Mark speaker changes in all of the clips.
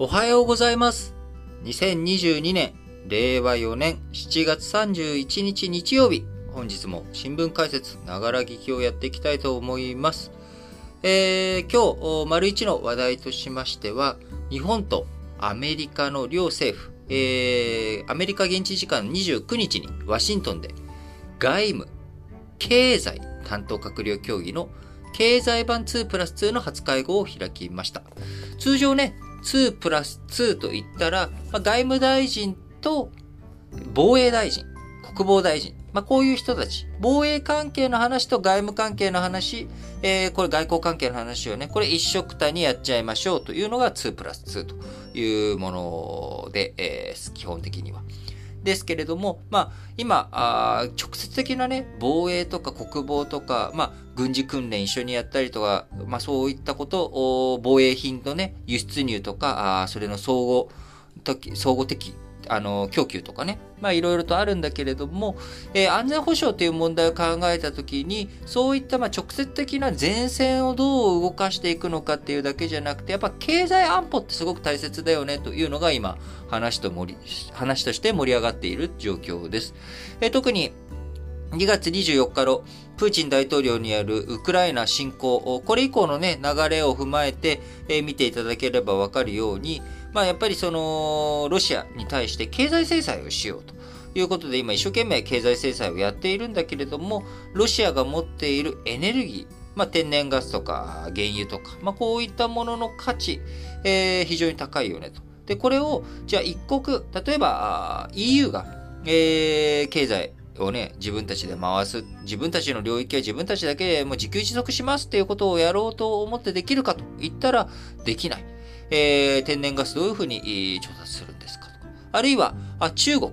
Speaker 1: おはようございます。2022年、令和4年7月31日日曜日、本日も新聞解説、ながら聞きをやっていきたいと思います。えー、今日、丸一の話題としましては、日本とアメリカの両政府、えー、アメリカ現地時間29日にワシントンで、外務、経済担当閣僚協議の経済版2プラス2の初会合を開きました。通常ね、2プラス2と言ったら、まあ、外務大臣と防衛大臣、国防大臣、まあ、こういう人たち、防衛関係の話と外務関係の話、えー、これ外交関係の話をね、これ一緒くたにやっちゃいましょうというのが2プラス2というもので、えー、基本的には。ですけれども、まあ、今あ、直接的なね、防衛とか国防とか、まあ、軍事訓練一緒にやったりとか、まあ、そういったことを防衛品のね、輸出入とか、あそれの総合、総合的、あの、供給とかね、まあ、いろいろとあるんだけれども、えー、安全保障という問題を考えたときに、そういった、まあ、直接的な前線をどう動かしていくのかっていうだけじゃなくて、やっぱ経済安保ってすごく大切だよねというのが今、話と盛り、話として盛り上がっている状況です。えー、特に、2月24日のプーチン大統領によるウクライナ侵攻、これ以降のね、流れを踏まえて、えー、見ていただければわかるように、まあやっぱりその、ロシアに対して経済制裁をしようと。いうことで今一生懸命経済制裁をやっているんだけれども、ロシアが持っているエネルギー、まあ、天然ガスとか原油とか、まあ、こういったものの価値、えー、非常に高いよねと。で、これを、じゃあ一国、例えば EU が、えー、経済をね、自分たちで回す、自分たちの領域は自分たちだけでもう自給自足しますっていうことをやろうと思ってできるかと言ったらできない。えー、天然ガスどういうふうに調達するんですかとか。あるいは、あ中国。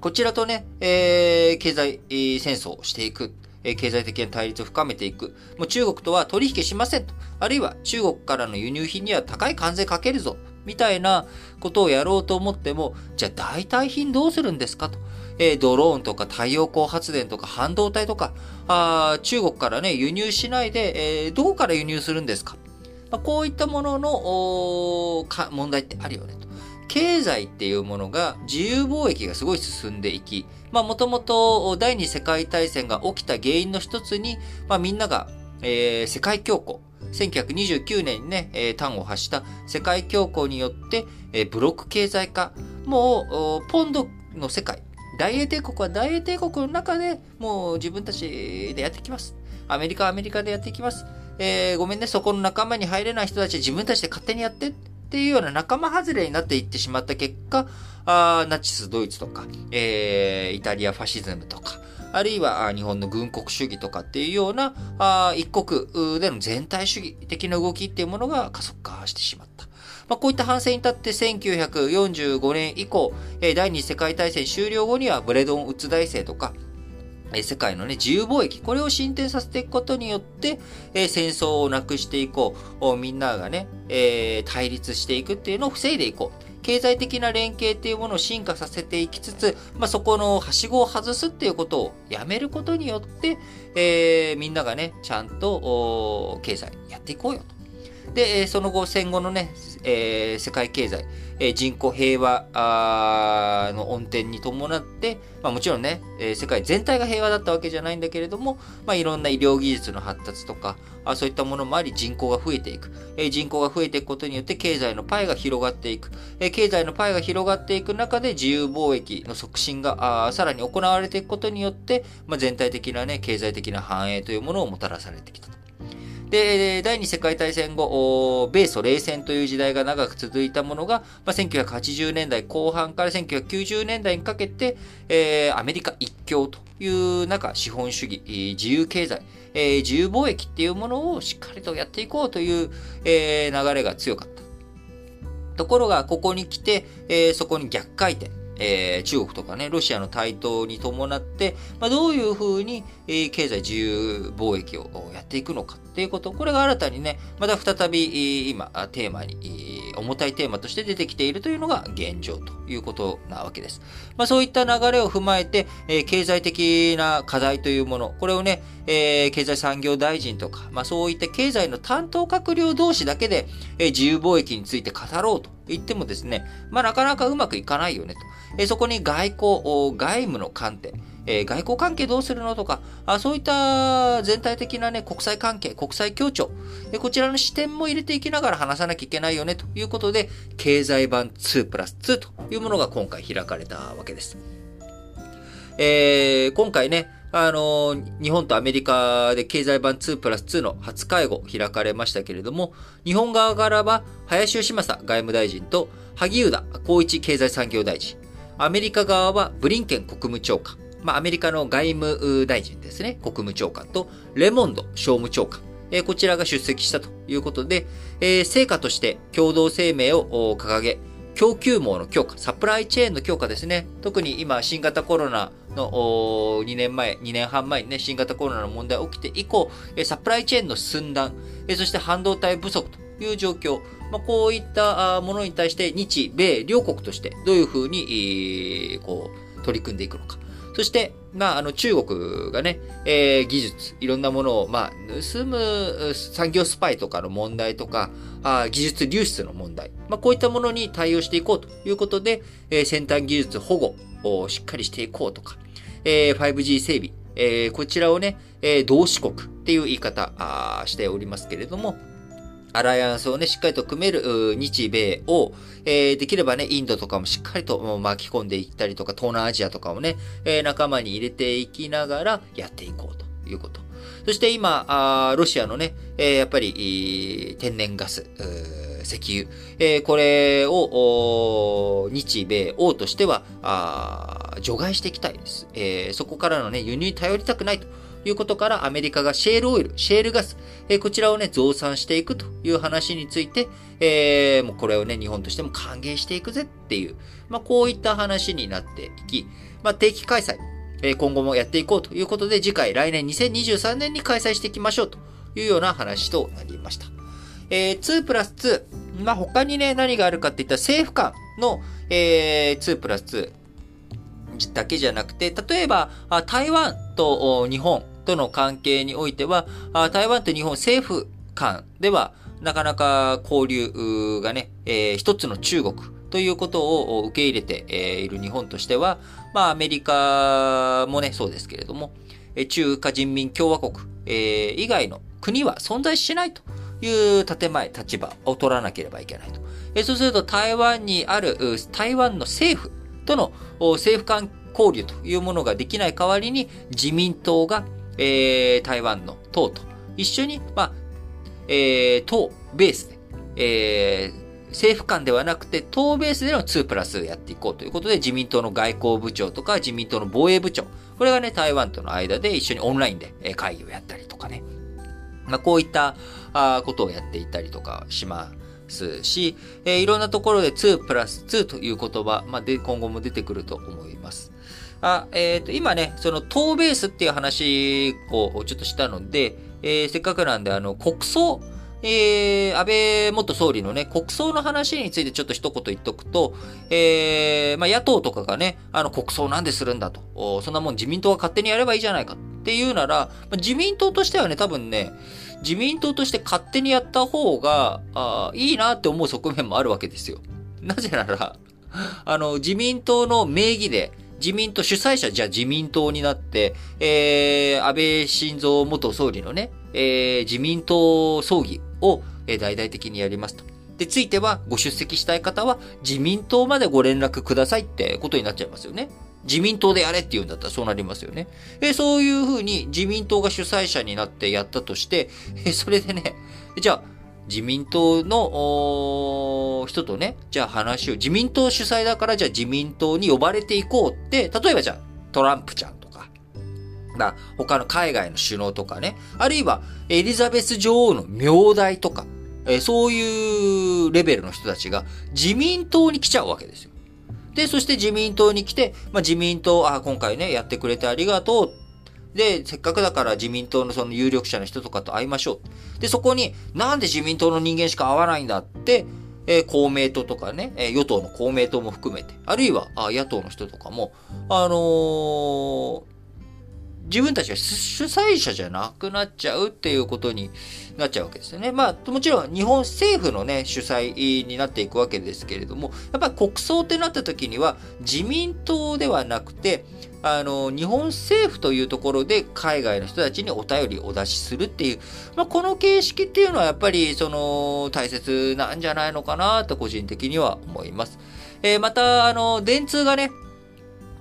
Speaker 1: こちらとね、えー、経済、戦争をしていく。え、経済的な対立を深めていく。もう中国とは取引しませんと。あるいは中国からの輸入品には高い関税かけるぞ。みたいなことをやろうと思っても、じゃあ代替品どうするんですかと。えー、ドローンとか太陽光発電とか半導体とか、あ中国からね、輸入しないで、えー、どこから輸入するんですか、まあ、こういったもののか問題ってあるよねと。経済っていうものが自由貿易がすごい進んでいき、まあもともと第二次世界大戦が起きた原因の一つに、まあみんなが、えー、世界恐慌、1929年にね、えー、端を発した世界恐慌によって、えー、ブロック経済化、もう、ポンドの世界、大英帝国は大英帝国の中でもう自分たちでやっていきます。アメリカはアメリカでやっていきます。えー、ごめんね、そこの仲間に入れない人たち自分たちで勝手にやってっていうような仲間外れになっていってしまった結果、あナチスドイツとか、えー、イタリアファシズムとか、あるいは日本の軍国主義とかっていうようなあ一国での全体主義的な動きっていうものが加速化してしまった。まあ、こういった反省に立って1945年以降、第二次世界大戦終了後にはブレドンウッズ大政とか、世界のね、自由貿易、これを進展させていくことによって、えー、戦争をなくしていこう。みんながね、えー、対立していくっていうのを防いでいこう。経済的な連携っていうものを進化させていきつつ、まあ、そこのはしごを外すっていうことをやめることによって、えー、みんながね、ちゃんと経済やっていこうよと。で、その後、戦後のね、えー、世界経済、えー、人口平和の恩典に伴って、まあ、もちろんね、えー、世界全体が平和だったわけじゃないんだけれども、まあ、いろんな医療技術の発達とか、あそういったものもあり人口が増えていく、え。人口が増えていくことによって経済のパイが広がっていく。え、経済のパイが広がっていく中で自由貿易の促進があさらに行われていくことによって、まあ、全体的なね、経済的な繁栄というものをもたらされてきたと。で、第二次世界大戦後、米ソ冷戦という時代が長く続いたものが、まあ、1980年代後半から1990年代にかけて、えー、アメリカ一強という中、資本主義、自由経済、えー、自由貿易っていうものをしっかりとやっていこうという、えー、流れが強かった。ところが、ここに来て、えー、そこに逆回転。えー、中国とかね、ロシアの台頭に伴って、まあ、どういうふうに、えー、経済自由貿易をやっていくのかっていうこと、これが新たにね、また再び、今、テーマに重たいテーマとして出てきているというのが現状ということなわけです。まあ、そういった流れを踏まえて、えー、経済的な課題というもの、これをね、えー、経済産業大臣とか、まあ、そういった経済の担当閣僚同士だけで、えー、自由貿易について語ろうと言ってもですね、まあ、なかなかうまくいかないよねと。え、そこに外交、外務の観点、えー、外交関係どうするのとか、あそういった全体的なね、国際関係、国際協調、え、こちらの視点も入れていきながら話さなきゃいけないよねということで、経済版2プラス2というものが今回開かれたわけです。えー、今回ね、あの、日本とアメリカで経済版2プラス2の初会合開かれましたけれども、日本側からは林芳正外務大臣と萩生田光一経済産業大臣、アメリカ側はブリンケン国務長官、まあ、アメリカの外務大臣ですね、国務長官と、レモンド商務長官、え、こちらが出席したということで、え、成果として共同声明を掲げ、供給網の強化、サプライチェーンの強化ですね。特に今、新型コロナの2年前、2年半前にね、新型コロナの問題が起きて以降、サプライチェーンの寸断、そして半導体不足という状況、まあ、こういったものに対して日米両国としてどういうふうに、こう、取り組んでいくのか。そして、まあ、あの、中国がね、えー、技術、いろんなものを、まあ、盗む産業スパイとかの問題とか、あ技術流出の問題、まあ、こういったものに対応していこうということで、えー、先端技術保護をしっかりしていこうとか、えー、5G 整備、えー、こちらをね、えー、同志国っていう言い方あしておりますけれども、アライアンスをね、しっかりと組める日米を、えー、できればね、インドとかもしっかりと巻き込んでいったりとか、東南アジアとかをね、えー、仲間に入れていきながらやっていこうということ。そして今、あロシアのね、えー、やっぱり、天然ガス、石油、えー、これを、日米欧としては、除外していきたいです。えー、そこからのね、輸入に頼りたくないと。いうことからアメリカがシェールオイル、シェールガス、えー、こちらをね、増産していくという話について、えー、もうこれをね、日本としても歓迎していくぜっていう、まあ、こういった話になっていき、まあ、定期開催、えー、今後もやっていこうということで、次回来年2023年に開催していきましょうというような話となりました。えー、2プラス2、まあ、他にね、何があるかっていったら政府間の、えー、2プラス2、だけじゃなくて、例えば、台湾と日本との関係においては、台湾と日本政府間では、なかなか交流がね、えー、一つの中国ということを受け入れている日本としては、まあアメリカもね、そうですけれども、中華人民共和国、えー、以外の国は存在しないという建前、立場を取らなければいけないと。そうすると台湾にある台湾の政府との政府間交流というものができない代わりに自民党がえー、台湾の党と一緒に、まあ、えー、党ベースで、えー、政府間ではなくて党ベースでの2プラスやっていこうということで自民党の外交部長とか自民党の防衛部長、これがね、台湾との間で一緒にオンラインで会議をやったりとかね。まあ、こういったあことをやっていたりとかしますし、えー、いろんなところで2プラス2という言葉、まあ、で今後も出てくると思います。あ、えっ、ー、と、今ね、その党ベースっていう話をちょっとしたので、えー、せっかくなんで、あの、国葬、えー、安倍元総理のね、国葬の話についてちょっと一言言っとくと、えー、まあ、野党とかがね、あの、国葬なんでするんだと。そんなもん自民党が勝手にやればいいじゃないかっていうなら、まあ、自民党としてはね、多分ね、自民党として勝手にやった方が、あいいなって思う側面もあるわけですよ。なぜなら、あの、自民党の名義で、自民党主催者じゃあ自民党になって、えー、安倍晋三元総理のね、えー、自民党葬儀を、え、大々的にやりますと。で、ついてはご出席したい方は自民党までご連絡くださいってことになっちゃいますよね。自民党でやれって言うんだったらそうなりますよね。えそういうふうに自民党が主催者になってやったとして、えそれでね、じゃあ、自民党の人とね、じゃあ話を、自民党主催だからじゃあ自民党に呼ばれていこうって、例えばじゃあトランプちゃんとか、ま他の海外の首脳とかね、あるいはエリザベス女王の名代とか、えそういうレベルの人たちが自民党に来ちゃうわけですよ。で、そして自民党に来て、まあ、自民党、あ、今回ね、やってくれてありがとうで、せっかくだから自民党のその有力者の人とかと会いましょう。で、そこに、なんで自民党の人間しか会わないんだって、えー、公明党とかね、えー、与党の公明党も含めて、あるいはあ野党の人とかも、あのー、自分たちが主催者じゃなくなっちゃうっていうことになっちゃうわけですよね。まあ、もちろん日本政府のね、主催になっていくわけですけれども、やっぱり国葬ってなった時には、自民党ではなくて、あの、日本政府というところで海外の人たちにお便りお出しするっていう、まあ、この形式っていうのはやっぱり、その、大切なんじゃないのかなと個人的には思います。えー、また、あの、電通がね、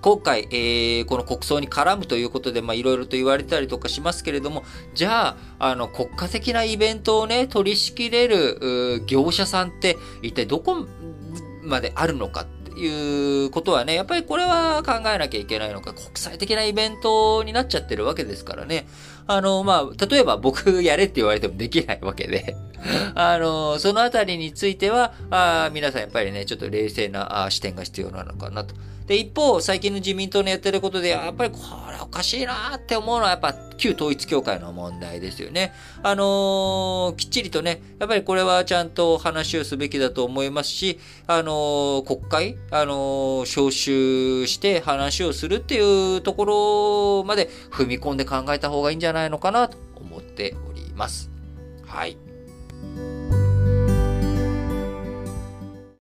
Speaker 1: 今回、えー、この国葬に絡むということで、まあ、いろいろと言われたりとかしますけれども、じゃあ、あの、国家的なイベントをね、取り仕切れる、業者さんって、一体どこまであるのかっていうことはね、やっぱりこれは考えなきゃいけないのか、国際的なイベントになっちゃってるわけですからね。あの、まあ、例えば僕やれって言われてもできないわけで あの、そのあたりについては、あ皆さんやっぱりね、ちょっと冷静な視点が必要なのかなと。で、一方、最近の自民党のやってることで、やっぱりこれおかしいなって思うのは、やっぱ旧統一教会の問題ですよね。あのー、きっちりとね、やっぱりこれはちゃんと話をすべきだと思いますし、あのー、国会、あのー、招集して話をするっていうところまで踏み込んで考えた方がいいんじゃないのかなと思っております。はい。